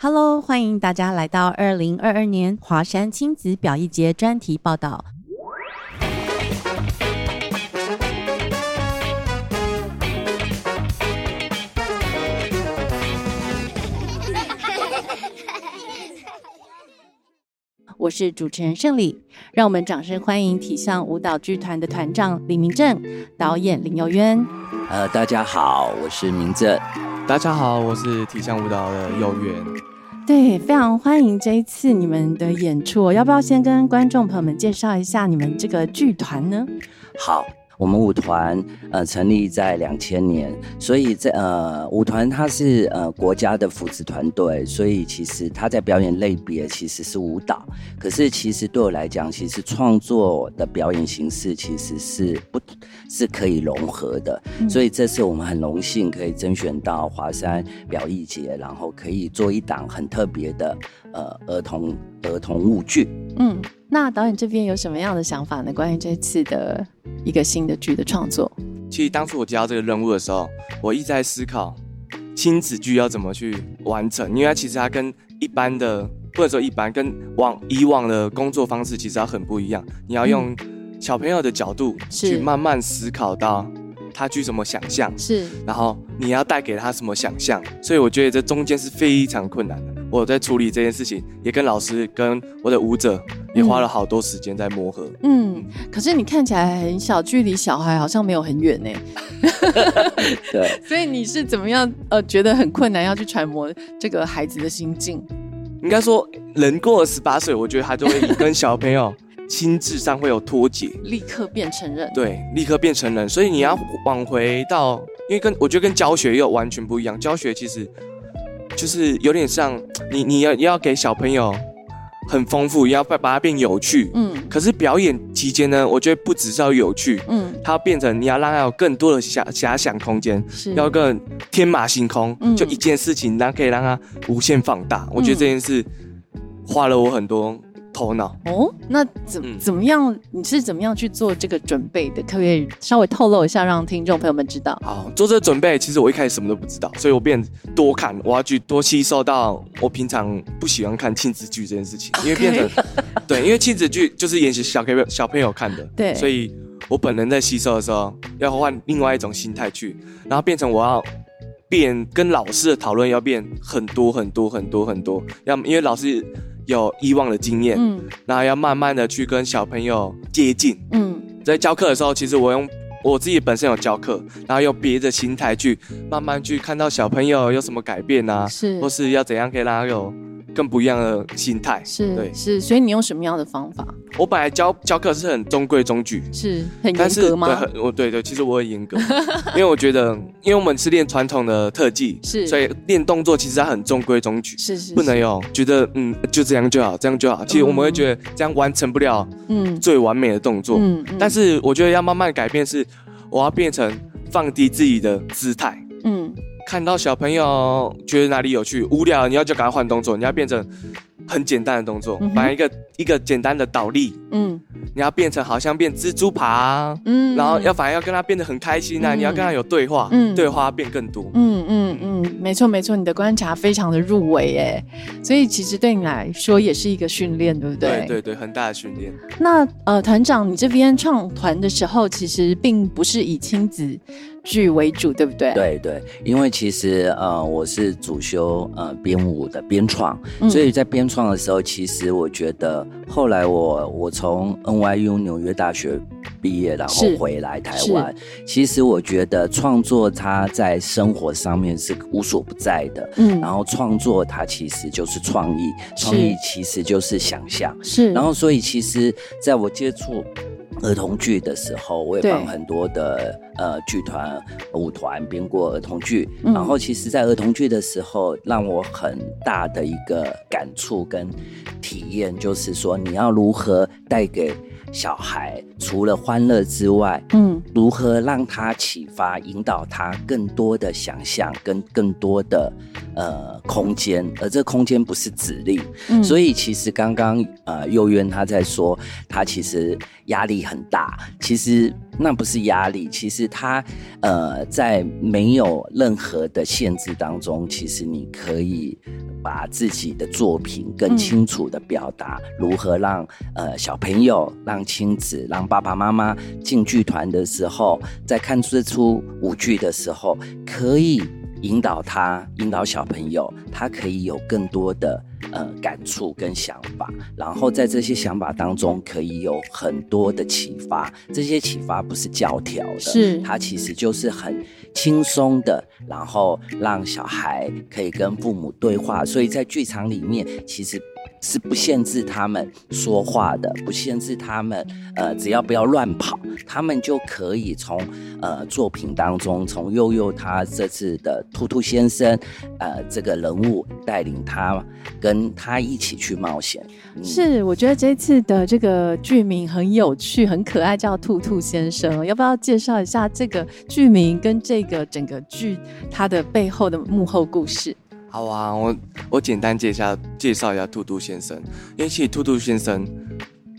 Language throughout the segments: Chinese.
Hello，欢迎大家来到二零二二年华山亲子表艺节专题报道。我是主持人胜利，让我们掌声欢迎体象舞蹈剧团的团长李明正，导演林佑渊。呃，大家好，我是明正。大家好，我是体象舞蹈的佑渊。对，非常欢迎这一次你们的演出。我要不要先跟观众朋友们介绍一下你们这个剧团呢？好。我们舞团呃成立在两千年，所以在呃舞团它是呃国家的扶持团队，所以其实它在表演类别其实是舞蹈，可是其实对我来讲，其实创作的表演形式其实是不，是可以融合的，所以这次我们很荣幸可以甄选到华山表艺节，然后可以做一档很特别的呃儿童儿童舞剧。嗯，那导演这边有什么样的想法呢？关于这次的？一个新的剧的创作。其实当初我接到这个任务的时候，我一直在思考亲子剧要怎么去完成，因为它其实它跟一般的，或者说一般跟往以往的工作方式其实它很不一样。你要用小朋友的角度去慢慢思考到他去怎么想象，是，然后你要带给他什么想象，所以我觉得这中间是非常困难的。我在处理这件事情，也跟老师、跟我的舞者也花了好多时间在磨合。嗯，可是你看起来很小，距离小孩好像没有很远呢。对，所以你是怎么样？呃，觉得很困难要去揣摩这个孩子的心境。应该说，人过了十八岁，我觉得他就会 跟小朋友心智上会有脱节，立刻变成人。对，立刻变成人。所以你要往回到，因为跟我觉得跟教学又完全不一样。教学其实。就是有点像你，你要要给小朋友很丰富，要把把它变有趣。嗯，可是表演期间呢，我觉得不只是要有趣，嗯，它要变成你要让它有更多的遐遐想空间，是要更天马行空。嗯，就一件事情，然后可以让它无限放大。我觉得这件事花了我很多。头脑哦，那怎怎么样？你是怎么样去做这个准备的？可不可以稍微透露一下，让听众朋友们知道？好，做这个准备，其实我一开始什么都不知道，所以我变多看，我要去多吸收到我平常不喜欢看亲子剧这件事情，因为变成对，因为亲子剧就是演习小朋友小朋友看的，对，所以我本人在吸收的时候要换另外一种心态去，然后变成我要变跟老师的讨论要变很多很多很多很多，要因为老师。有以往的经验，嗯，然后要慢慢的去跟小朋友接近，嗯，在教课的时候，其实我用我自己本身有教课，然后用别的心态去慢慢去看到小朋友有什么改变啊，是，或是要怎样可以让他有。更不一样的心态。是，对，是，所以你用什么样的方法？我本来教教课是很中规中矩，是很严格吗？对，我对对，其实我很严格，因为我觉得，因为我们是练传统的特技，是，所以练动作其实它很中规中矩，是是，不能有觉得嗯就这样就好，这样就好。其实我们会觉得这样完成不了嗯。最完美的动作，嗯，但是我觉得要慢慢改变，是我要变成放低自己的姿态，嗯。看到小朋友觉得哪里有趣、无聊，你要就赶快换动作，你要变成很简单的动作，把一个一个简单的倒立，嗯，你要变成好像变蜘蛛爬，嗯，然后要反而要跟他变得很开心啊，你要跟他有对话，嗯，对话变更多，嗯嗯嗯，没错没错，你的观察非常的入围哎，所以其实对你来说也是一个训练，对不对？对对对，很大的训练。那呃，团长，你这边创团的时候，其实并不是以亲子。剧为主，对不对？对对，因为其实呃，我是主修呃编舞的编创，所以在编创的时候，其实我觉得后来我我从 NYU 纽约大学毕业，然后回来台湾，其实我觉得创作它在生活上面是无所不在的，嗯，然后创作它其实就是创意，创意其实就是想象，是，然后所以其实在我接触。儿童剧的时候，我也帮很多的呃剧团舞团编过儿童剧。然后，其实，在儿童剧的时候，让我很大的一个感触跟体验，就是说，你要如何带给小孩除了欢乐之外，嗯，如何让他启发、引导他更多的想象跟更多的呃空间，而这空间不是指令。所以其实刚刚呃幼渊他在说，他其实压力很大，其实那不是压力，其实他呃在没有任何的限制当中，其实你可以把自己的作品更清楚的表达，如何让呃小朋友、让亲子、让爸爸妈妈进剧团的时候，在看这出舞剧的时候，可以引导他，引导小朋友，他可以有更多的。呃，感触跟想法，然后在这些想法当中，可以有很多的启发。这些启发不是教条的，是它其实就是很轻松的，然后让小孩可以跟父母对话。所以在剧场里面，其实。是不限制他们说话的，不限制他们，呃，只要不要乱跑，他们就可以从呃作品当中，从悠悠他这次的兔兔先生，呃，这个人物带领他跟他一起去冒险。是，我觉得这次的这个剧名很有趣，很可爱，叫兔兔先生。要不要介绍一下这个剧名跟这个整个剧它的背后的幕后故事？好啊，我我简单介绍介绍一下兔兔先生，因为其实兔兔先生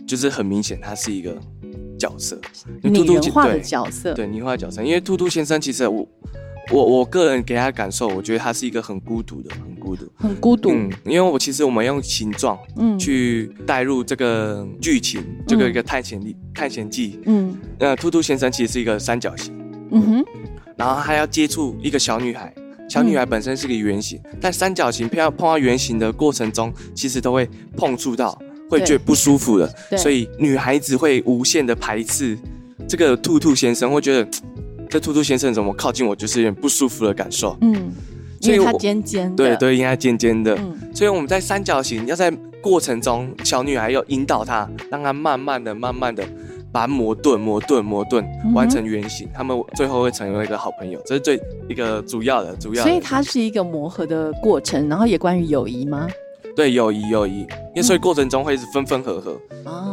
就是很明显，他是一个角色，拟人化的角色，对拟人化角色。因为兔兔先生其实我我我个人给他感受，我觉得他是一个很孤独的，很孤独，很孤独。嗯，因为我其实我们用形状嗯。去带入这个剧情，这个一个探险探险记嗯，那兔兔先生其实是一个三角形。嗯哼，然后还要接触一个小女孩。小女孩本身是个圆形，但三角形碰到碰到圆形的过程中，其实都会碰触到，会觉得不舒服的。所以女孩子会无限的排斥这个兔兔先生，会觉得这兔兔先生怎么靠近我就是有点不舒服的感受。嗯，因为它尖尖。对对，因为它尖尖的。所以我们在三角形要在过程中，小女孩要引导她，让她慢慢的、慢慢的。把磨钝、磨钝、磨钝，完成圆形，他们最后会成为一个好朋友，这是最一个主要的、主要。所以它是一个磨合的过程，然后也关于友谊吗？对，友谊、友谊，因为所以过程中会是分分合合，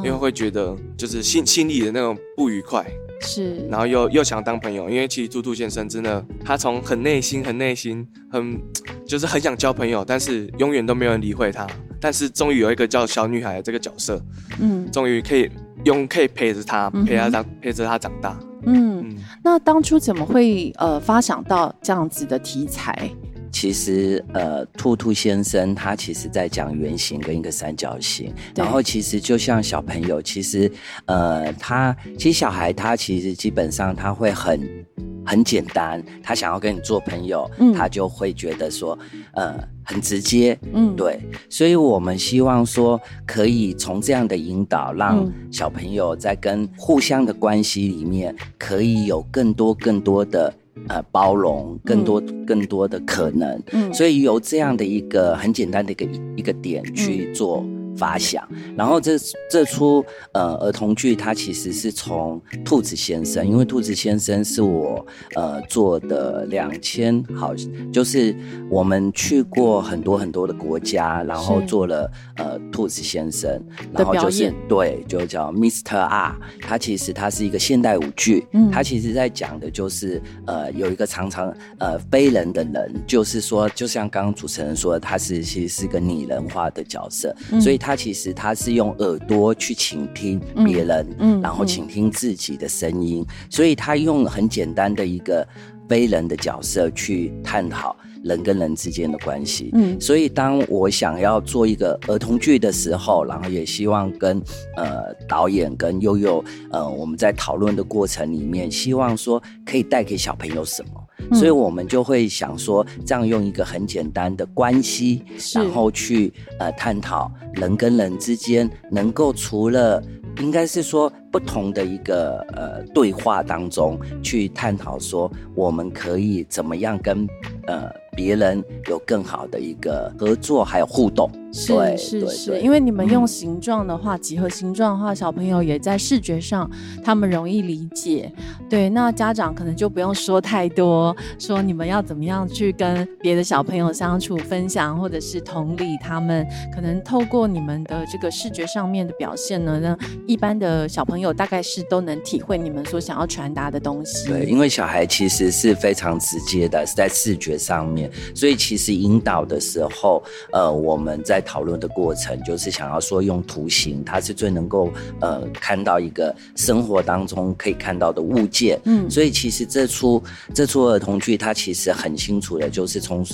因为会觉得就是心心里的那种不愉快，是，然后又又想当朋友，因为其实兔兔先生真的，他从很内心、很内心、很就是很想交朋友，但是永远都没有人理会他，但是终于有一个叫小女孩的这个角色，嗯，终于可以。用可以陪着他，陪他长，陪着他长大。嗯，那当初怎么会呃发想到这样子的题材？其实呃，兔兔先生他其实在讲圆形跟一个三角形，然后其实就像小朋友，其实呃，他其实小孩他其实基本上他会很。很简单，他想要跟你做朋友，他就会觉得说，呃，很直接，嗯，对，所以我们希望说，可以从这样的引导，让小朋友在跟互相的关系里面，可以有更多更多的呃包容，更多更多的可能，嗯，所以由这样的一个很简单的一个一个点去做。发想，然后这这出呃儿童剧，它其实是从兔子先生，因为兔子先生是我呃做的两千好，就是我们去过很多很多的国家，然后做了呃兔子先生，然后就是对，就叫 Mr. R，它其实它是一个现代舞剧，嗯，他其实在讲的就是呃有一个常常呃非人的人，就是说就像刚刚主持人说的，他是其实是个拟人化的角色，所以。他其实他是用耳朵去倾听别人，嗯，然后倾听自己的声音，所以他用很简单的一个非人的角色去探讨人跟人之间的关系。嗯，所以当我想要做一个儿童剧的时候，然后也希望跟呃导演跟悠悠呃我们在讨论的过程里面，希望说可以带给小朋友什么。所以我们就会想说，这样用一个很简单的关系，然后去呃探讨人跟人之间能够除了应该是说不同的一个呃对话当中去探讨说，我们可以怎么样跟呃别人有更好的一个合作还有互动。是是是，因为你们用形状的话，几何形状的话，小朋友也在视觉上他们容易理解。对，那家长可能就不用说太多，说你们要怎么样去跟别的小朋友相处、分享，或者是同理他们。可能透过你们的这个视觉上面的表现呢，让一般的小朋友大概是都能体会你们所想要传达的东西。对，因为小孩其实是非常直接的，是在视觉上面，所以其实引导的时候，呃，我们在。讨论的过程就是想要说用图形，它是最能够呃看到一个生活当中可以看到的物件。嗯，所以其实这出这出儿童剧，它其实很清楚的，就是从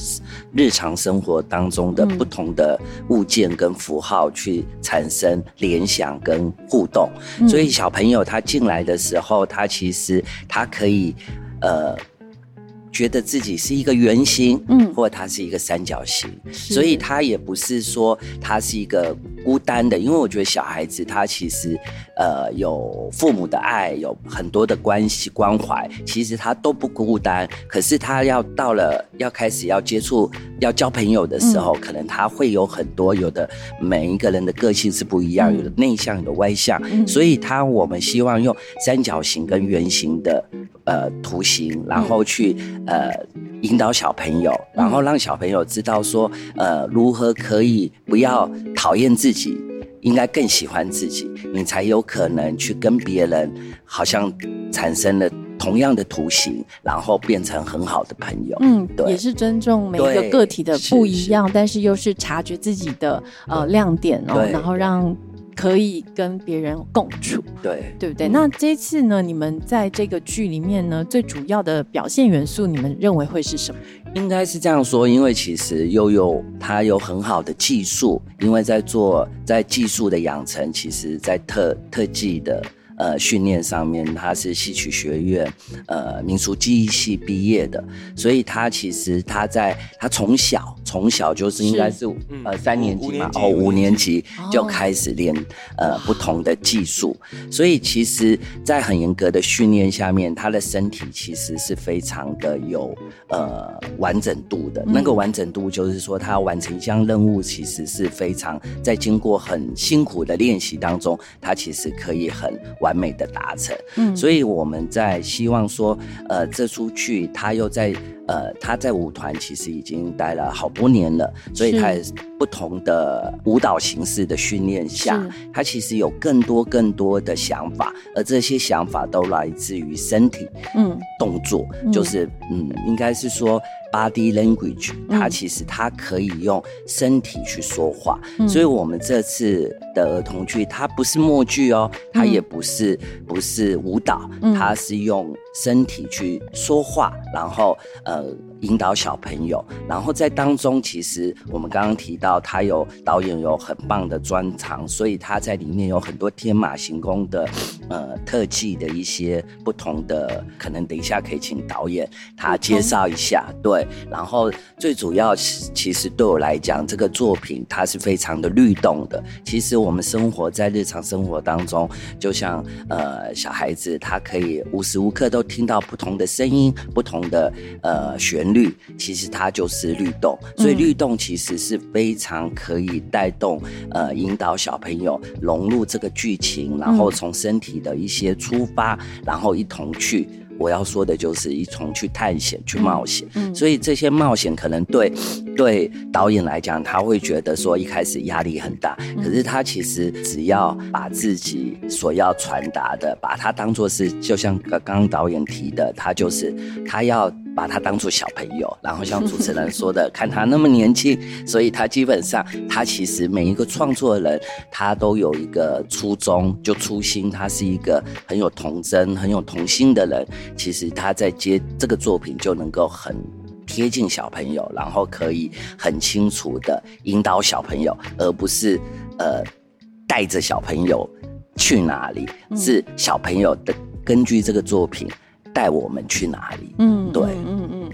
日常生活当中的不同的物件跟符号去产生联想跟互动。所以小朋友他进来的时候，他其实他可以呃。觉得自己是一个圆形，嗯，或者它是一个三角形，所以他也不是说他是一个孤单的，因为我觉得小孩子他其实，呃，有父母的爱，有很多的关系关怀，其实他都不孤单。可是他要到了要开始要接触、要交朋友的时候，可能他会有很多有的每一个人的个性是不一样，有的内向，有的外向，所以他我们希望用三角形跟圆形的。呃，图形，然后去呃引导小朋友，然后让小朋友知道说，呃，如何可以不要讨厌自己，应该更喜欢自己，你才有可能去跟别人好像产生了同样的图形，然后变成很好的朋友。嗯，对，也是尊重每一个个体的不一样，但是又是察觉自己的呃亮点哦，然后让。可以跟别人共处，对对不对？那这次呢？你们在这个剧里面呢，最主要的表现元素，你们认为会是什么？应该是这样说，因为其实悠悠他有很好的技术，因为在做在技术的养成，其实在特特技的。呃，训练上面他是戏曲学院，呃，民俗技艺系毕业的，所以他其实他在他从小从小就是应该是呃三年级嘛，哦五年级就开始练呃不同的技术，所以其实，在很严格的训练下面，他的身体其实是非常的有呃完整度的。那个完整度就是说，他完成一项任务，其实是非常在经过很辛苦的练习当中，他其实可以很。完美的达成，嗯，所以我们在希望说，呃，这出剧他又在，呃，他在舞团其实已经待了好多年了，所以他也不同的舞蹈形式的训练下，他其实有更多更多的想法，而这些想法都来自于身体，嗯，动作，就是嗯，应该是说。Body language，它其实它可以用身体去说话，所以我们这次的儿童剧它不是默剧哦，它也不是不是舞蹈，它是用身体去说话，然后呃。引导小朋友，然后在当中，其实我们刚刚提到，他有导演有很棒的专长，所以他在里面有很多天马行空的，呃，特技的一些不同的，可能等一下可以请导演他介绍一下。对，然后最主要，其实对我来讲，这个作品它是非常的律动的。其实我们生活在日常生活当中，就像呃小孩子，他可以无时无刻都听到不同的声音，不同的呃旋。律其实它就是律动，所以律动其实是非常可以带动呃引导小朋友融入这个剧情，然后从身体的一些出发，然后一同去。我要说的就是一同去探险、去冒险。嗯，所以这些冒险可能对对导演来讲，他会觉得说一开始压力很大，可是他其实只要把自己所要传达的，把它当做是，就像刚刚导演提的，他就是他要。把他当做小朋友，然后像主持人说的，看他那么年轻，所以他基本上，他其实每一个创作人，他都有一个初衷，就初心，他是一个很有童真、很有童心的人。其实他在接这个作品，就能够很贴近小朋友，然后可以很清楚的引导小朋友，而不是呃带着小朋友去哪里，是小朋友的根据这个作品。带我们去哪里？嗯，对，嗯嗯，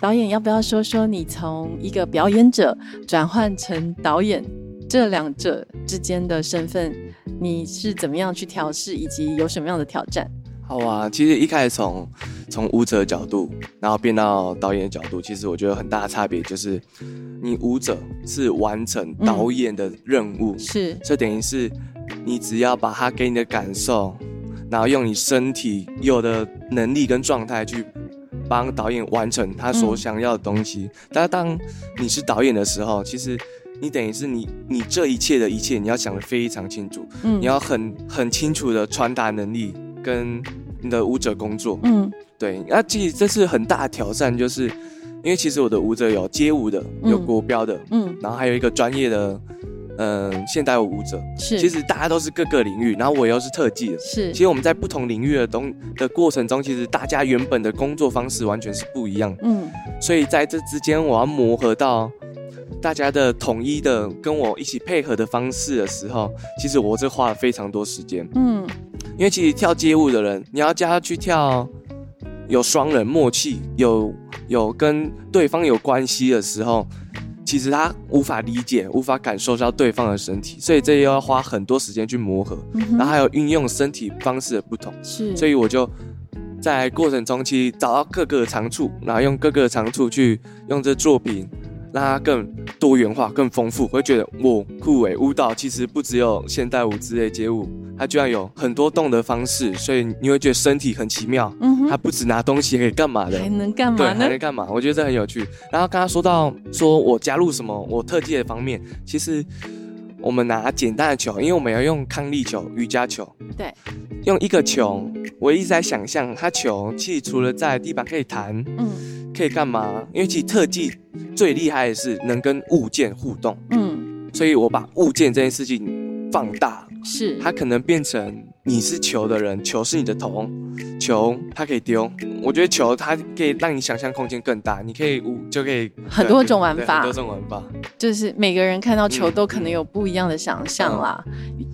导演要不要说说你从一个表演者转换成导演这两者之间的身份，你是怎么样去调试，以及有什么样的挑战？好啊，其实一开始从从舞者的角度，然后变到导演的角度，其实我觉得很大的差别就是，你舞者是完成导演的任务，是，这等于是你只要把他给你的感受，然后用你身体有的能力跟状态去帮导演完成他所想要的东西。但当你是导演的时候，其实你等于是你你这一切的一切，你要想的非常清楚，嗯，你要很很清楚的传达能力跟你的舞者工作，嗯。对，那其实这是很大的挑战，就是因为其实我的舞者有街舞的，有国标的，嗯，然后还有一个专业的，嗯，现代舞者，是，其实大家都是各个领域，然后我又是特技的，是，其实我们在不同领域的东的过程中，其实大家原本的工作方式完全是不一样，嗯，所以在这之间我要磨合到大家的统一的跟我一起配合的方式的时候，其实我这花了非常多时间，嗯，因为其实跳街舞的人，你要叫他去跳。有双人默契，有有跟对方有关系的时候，其实他无法理解，无法感受到对方的身体，所以这又要花很多时间去磨合，然后还有运用身体方式的不同，是，所以我就在过程中期找到各个长处，然后用各个长处去用这作品。让它更多元化、更丰富，会觉得我酷诶。舞蹈其实不只有现代舞之类街舞，它居然有很多动的方式，所以你会觉得身体很奇妙。嗯哼，它不止拿东西可以干嘛的，还能干嘛？对，还能干嘛？我觉得这很有趣。然后刚刚说到说我加入什么我特技的方面，其实我们拿简单的球，因为我们要用抗力球、瑜伽球。对，用一个球，我一直在想象它球，其实除了在地板可以弹，嗯。可以干嘛？因为其实特技最厉害的是能跟物件互动。嗯，所以我把物件这件事情放大，是它可能变成你是球的人，球是你的头，球它可以丢。我觉得球它可以让你想象空间更大，你可以无就可以很多种玩法，很多种玩法，就是每个人看到球都可能有不一样的想象啦。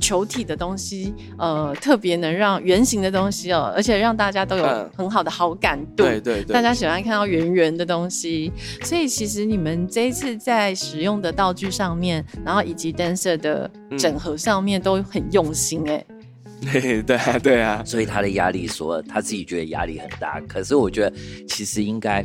球体的东西，呃，特别能让圆形的东西哦，而且让大家都有很好的好感度。对对对，大家喜欢看到圆圆的东西，所以其实你们这一次在使用的道具上面，然后以及 dancer 的整合上面都很用心哎。对 对啊对啊，所以他的压力说他自己觉得压力很大，可是我觉得其实应该，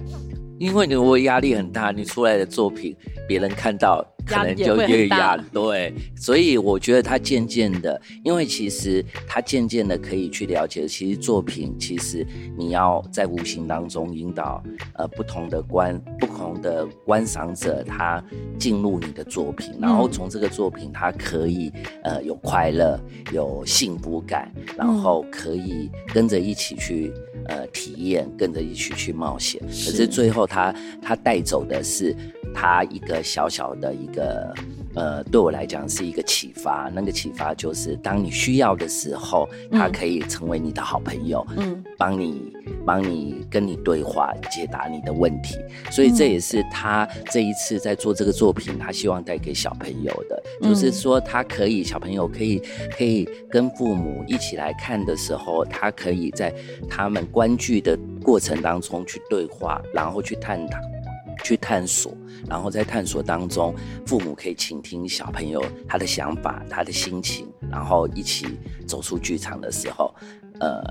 因为你如果压力很大，你出来的作品别人看到。可能就越压 对，所以我觉得他渐渐的，因为其实他渐渐的可以去了解，其实作品其实你要在无形当中引导呃不同的观不同的观赏者，他进入你的作品，然后从这个作品他可以呃有快乐有幸福感，然后可以跟着一起去呃体验，跟着一起去冒险。可是最后他他带走的是。他一个小小的一个，呃，对我来讲是一个启发。那个启发就是，当你需要的时候，他可以成为你的好朋友，嗯，帮你帮你跟你对话，解答你的问题。所以这也是他这一次在做这个作品，他希望带给小朋友的，就是说他可以小朋友可以可以跟父母一起来看的时候，他可以在他们观剧的过程当中去对话，然后去探讨。去探索，然后在探索当中，父母可以倾听小朋友他的想法、他的心情，然后一起走出剧场的时候，呃，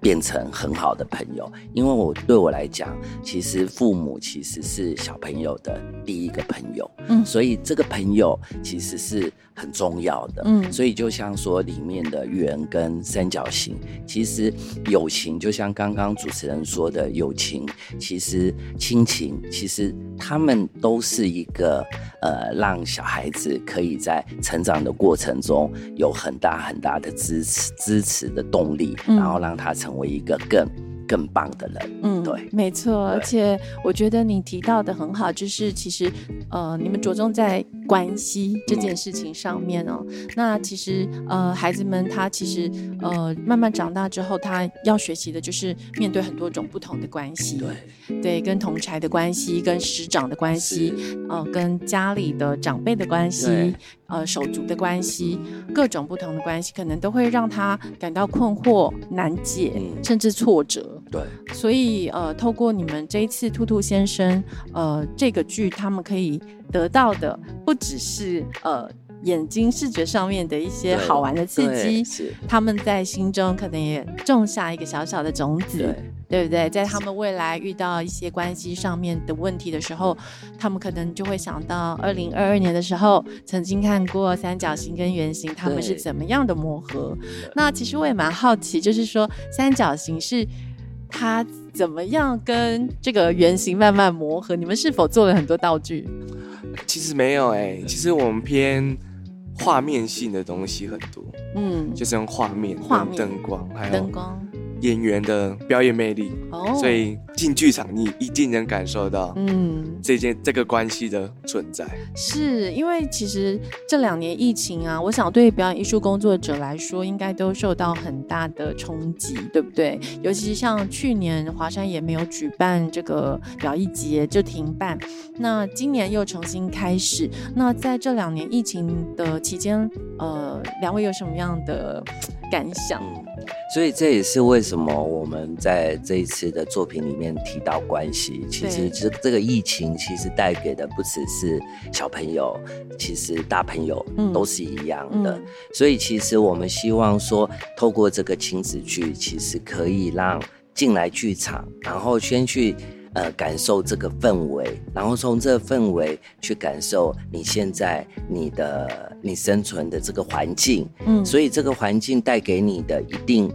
变成很好的朋友。因为我对我来讲，其实父母其实是小朋友的第一个朋友，嗯，所以这个朋友其实是。很重要的，嗯，所以就像说里面的圆跟三角形，其实友情就像刚刚主持人说的，友情其实亲情，其实他们都是一个呃，让小孩子可以在成长的过程中有很大很大的支持支持的动力，然后让他成为一个更。更棒的人，嗯，对，没错，而且我觉得你提到的很好，就是其实，呃，你们着重在关系这件事情上面哦。那其实，呃，孩子们他其实，呃，慢慢长大之后，他要学习的就是面对很多种不同的关系，对，对，跟同才的关系，跟师长的关系，呃，跟家里的长辈的关系。呃，手足的关系，各种不同的关系，可能都会让他感到困惑、难解，甚至挫折。对，所以呃，透过你们这一次兔兔先生呃这个剧，他们可以得到的不只是呃眼睛视觉上面的一些好玩的刺激，是他们在心中可能也种下一个小小的种子。对不对？在他们未来遇到一些关系上面的问题的时候，他们可能就会想到二零二二年的时候，曾经看过三角形跟圆形他们是怎么样的磨合。那其实我也蛮好奇，就是说三角形是它怎么样跟这个原型慢慢磨合？你们是否做了很多道具？其实没有哎，其实我们偏画面性的东西很多，嗯，就是用画面、画面、灯光，还有灯光。演员的表演魅力，哦所以进剧场你一定能感受到，嗯，这件这个关系的存在。是因为其实这两年疫情啊，我想对表演艺术工作者来说，应该都受到很大的冲击，对不对？尤其是像去年华山也没有举办这个表艺节，就停办。那今年又重新开始。那在这两年疫情的期间，呃，两位有什么样的感想？所以这也是为什么我们在这一次的作品里面提到关系。其实这这个疫情其实带给的不只是小朋友，其实大朋友都是一样的。所以其实我们希望说，透过这个亲子剧，其实可以让进来剧场，然后先去。呃，感受这个氛围，然后从这个氛围去感受你现在你的你生存的这个环境，嗯，所以这个环境带给你的一定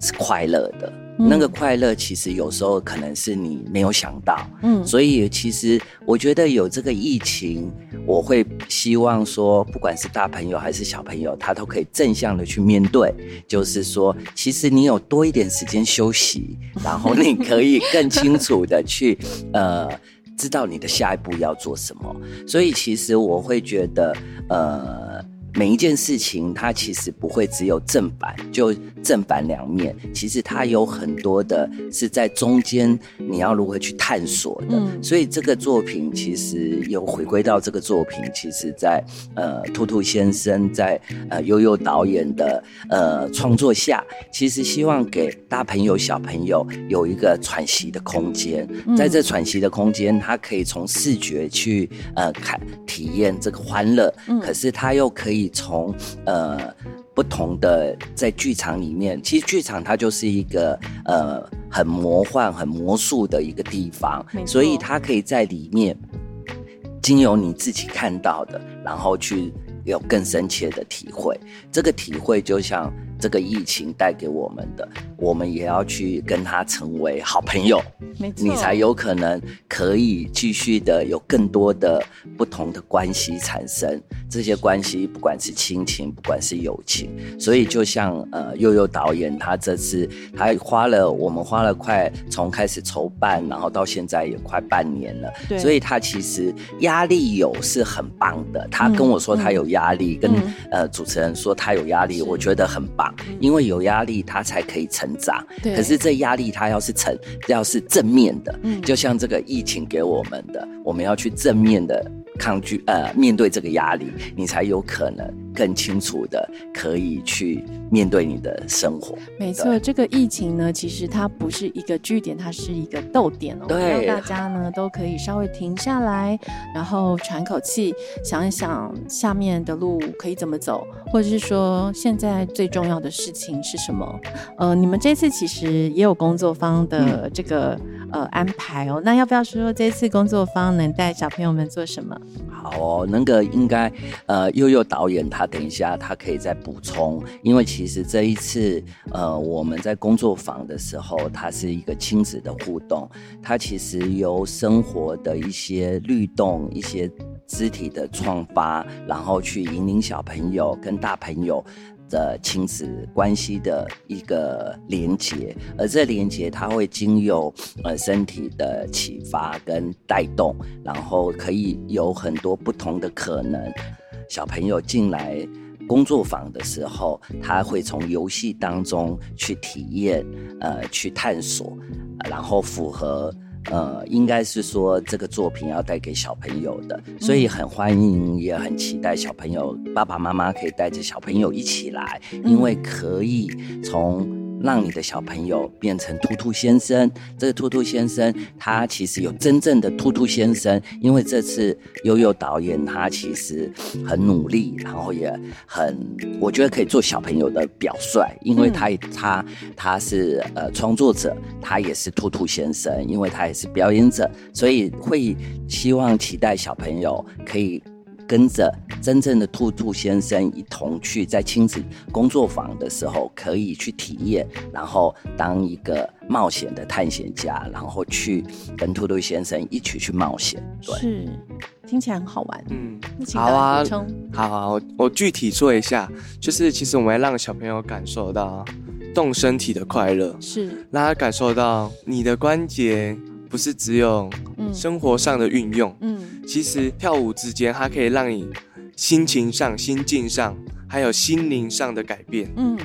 是快乐的。那个快乐其实有时候可能是你没有想到，嗯，所以其实我觉得有这个疫情，我会希望说，不管是大朋友还是小朋友，他都可以正向的去面对，就是说，其实你有多一点时间休息，然后你可以更清楚的去 呃知道你的下一步要做什么。所以其实我会觉得呃。每一件事情，它其实不会只有正反，就正反两面。其实它有很多的是在中间，你要如何去探索的。所以这个作品其实有回归到这个作品，其实在呃兔兔先生在呃悠悠导演的呃创作下，其实希望给大朋友小朋友有一个喘息的空间。在这喘息的空间，他可以从视觉去呃看体验这个欢乐，可是他又可以。从呃不同的在剧场里面，其实剧场它就是一个呃很魔幻、很魔术的一个地方，所以它可以在里面经由你自己看到的，然后去有更深切的体会。这个体会就像。这个疫情带给我们的，我们也要去跟他成为好朋友，你才有可能可以继续的有更多的不同的关系产生。这些关系不管是亲情，不管是友情，所以就像呃悠悠导演他这次他花了我们花了快从开始筹办，然后到现在也快半年了，所以他其实压力有是很棒的。他跟我说他有压力，跟呃主持人说他有压力，我觉得很棒。因为有压力，他才可以成长。对。可是这压力，他要是成，要是正面的，嗯，就像这个疫情给我们的，我们要去正面的抗拒，呃，面对这个压力，你才有可能。更清楚的可以去面对你的生活。没错，这个疫情呢，其实它不是一个据点，它是一个逗点哦。对，让大家呢都可以稍微停下来，然后喘口气，想一想下面的路可以怎么走，或者是说现在最重要的事情是什么。呃，你们这次其实也有工作方的这个呃安排哦。那要不要说说这次工作方能带小朋友们做什么？好哦，那个应该呃悠悠导演他。等一下，他可以再补充，因为其实这一次，呃，我们在工作坊的时候，它是一个亲子的互动，它其实由生活的一些律动、一些肢体的创发，然后去引领小朋友跟大朋友的亲子关系的一个连接，而这连接它会经由呃身体的启发跟带动，然后可以有很多不同的可能。小朋友进来工作坊的时候，他会从游戏当中去体验，呃，去探索，然后符合，呃，应该是说这个作品要带给小朋友的，所以很欢迎，也很期待小朋友爸爸妈妈可以带着小朋友一起来，因为可以从。让你的小朋友变成兔兔先生。这个兔兔先生，他其实有真正的兔兔先生，因为这次悠悠导演他其实很努力，然后也很，我觉得可以做小朋友的表率，因为他他他是呃创作者，他也是兔兔先生，因为他也是表演者，所以会希望期待小朋友可以。跟着真正的兔兔先生一同去在亲子工作坊的时候，可以去体验，然后当一个冒险的探险家，然后去跟兔兔先生一起去冒险。对是，听起来很好玩。嗯，好啊，好好，我我具体说一下，就是其实我们要让小朋友感受到动身体的快乐，是让他感受到你的关节。不是只有生活上的运用，嗯，其实跳舞之间，它可以让你心情上、心境上，还有心灵上的改变，嗯，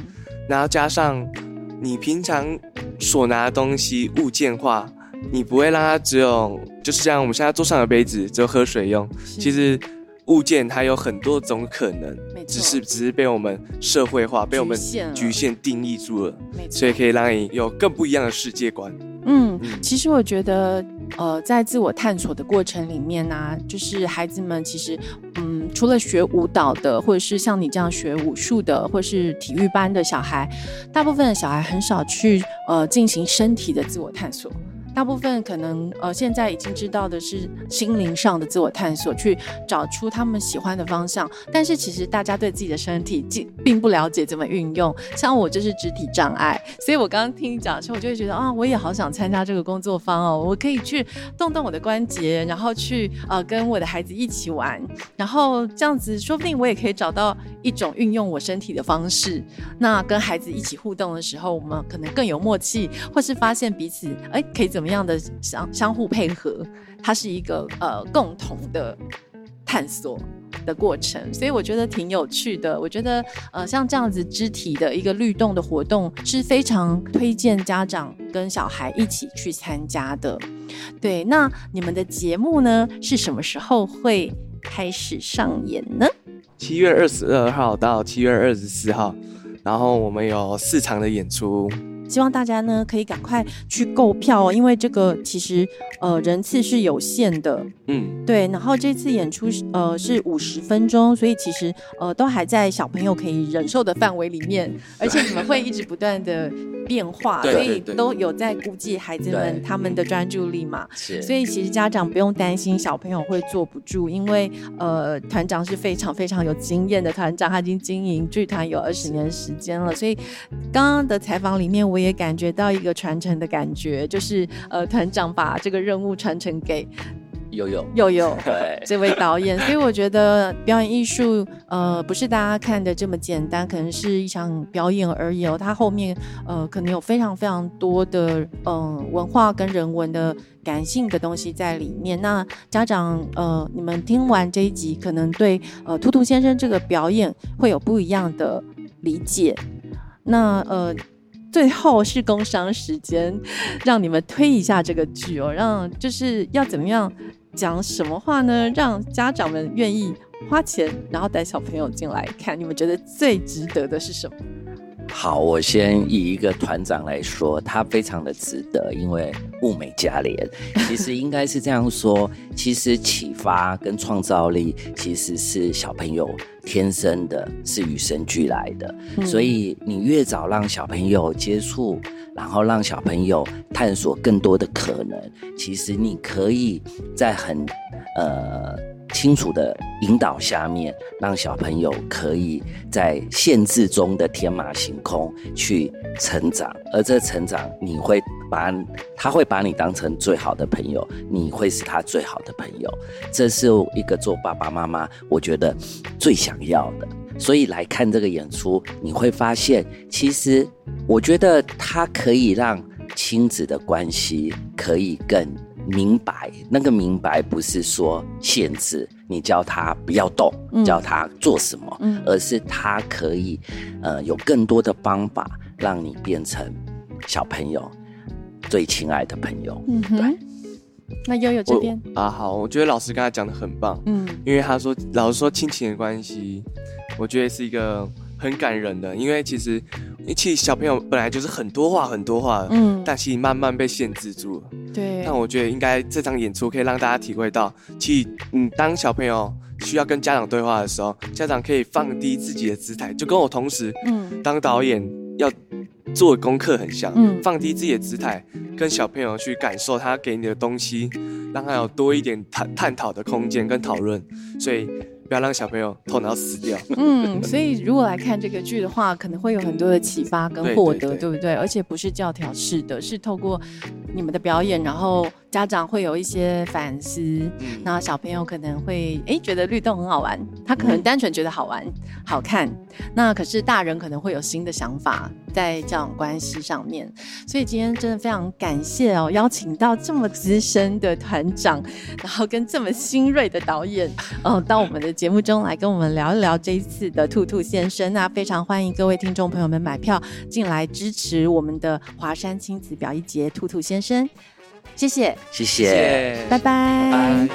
然后加上你平常所拿的东西物件化，你不会让它只有，就是像我们现在桌上的杯子，只有喝水用，其实。物件它有很多种可能，只是只是被我们社会化，被我们局限定义住了，所以可以让你有更不一样的世界观。嗯，其实我觉得，呃，在自我探索的过程里面呢，就是孩子们其实，嗯，除了学舞蹈的，或者是像你这样学武术的，或者是体育班的小孩，大部分的小孩很少去呃进行身体的自我探索。大部分可能呃，现在已经知道的是心灵上的自我探索，去找出他们喜欢的方向。但是其实大家对自己的身体并并不了解怎么运用。像我就是肢体障碍，所以我刚刚听你讲的时候，我就会觉得啊，我也好想参加这个工作坊哦，我可以去动动我的关节，然后去呃跟我的孩子一起玩，然后这样子说不定我也可以找到一种运用我身体的方式。那跟孩子一起互动的时候，我们可能更有默契，或是发现彼此哎可以怎。怎么样的相相互配合，它是一个呃共同的探索的过程，所以我觉得挺有趣的。我觉得呃像这样子肢体的一个律动的活动是非常推荐家长跟小孩一起去参加的。对，那你们的节目呢是什么时候会开始上演呢？七月二十二号到七月二十四号，然后我们有四场的演出。希望大家呢可以赶快去购票哦，因为这个其实呃人次是有限的，嗯，对。然后这次演出呃是五十分钟，所以其实呃都还在小朋友可以忍受的范围里面，而且你们会一直不断的变化，所以都有在估计孩子们他们的专注力嘛。所以其实家长不用担心小朋友会坐不住，因为呃团长是非常非常有经验的团长，他已经经营剧团有二十年时间了，所以刚刚的采访里面我也。也感觉到一个传承的感觉，就是呃，团长把这个任务传承给悠悠悠悠对这位导演，所以我觉得表演艺术呃不是大家看的这么简单，可能是一场表演而已哦，它后面呃可能有非常非常多的嗯文化跟人文的感性的东西在里面。那家长呃，你们听完这一集，可能对呃兔兔先生这个表演会有不一样的理解。那呃。最后是工商时间，让你们推一下这个剧哦，让就是要怎么样讲什么话呢？让家长们愿意花钱，然后带小朋友进来看。你们觉得最值得的是什么？好，我先以一个团长来说，他非常的值得，因为物美价廉。其实应该是这样说，其实启发跟创造力其实是小朋友天生的，是与生俱来的。所以你越早让小朋友接触，然后让小朋友探索更多的可能，其实你可以在很呃。清楚的引导下面，让小朋友可以在限制中的天马行空去成长，而这成长，你会把他会把你当成最好的朋友，你会是他最好的朋友，这是一个做爸爸妈妈我觉得最想要的。所以来看这个演出，你会发现，其实我觉得它可以让亲子的关系可以更。明白，那个明白不是说限制你叫他不要动，叫他做什么，而是他可以，呃，有更多的方法让你变成小朋友最亲爱的朋友。嗯对。那悠悠这边？啊，好，我觉得老师刚才讲的很棒，嗯，因为他说老师说亲情的关系，我觉得是一个很感人的，因为其实因为其实小朋友本来就是很多话很多话，嗯，但其实慢慢被限制住了。对。但我觉得应该这场演出可以让大家体会到，其实嗯，当小朋友需要跟家长对话的时候，家长可以放低自己的姿态，就跟我同时，嗯，当导演要做功课很像，嗯，放低自己的姿态，跟小朋友去感受他给你的东西，让他有多一点探探讨的空间跟讨论，所以。不要让小朋友头脑死掉。嗯，所以如果来看这个剧的话，可能会有很多的启发跟获得，对不对？而且不是教条式的，是透过你们的表演，然后家长会有一些反思，那小朋友可能会哎觉得律动很好玩，他可能单纯觉得好玩、好看。那可是大人可能会有新的想法在教养关系上面。所以今天真的非常感谢哦，邀请到这么资深的团长，然后跟这么新锐的导演，哦，到我们的。节目中来跟我们聊一聊这一次的兔兔先生，那非常欢迎各位听众朋友们买票进来支持我们的华山亲子表一节兔兔先生，谢谢，谢谢，拜拜。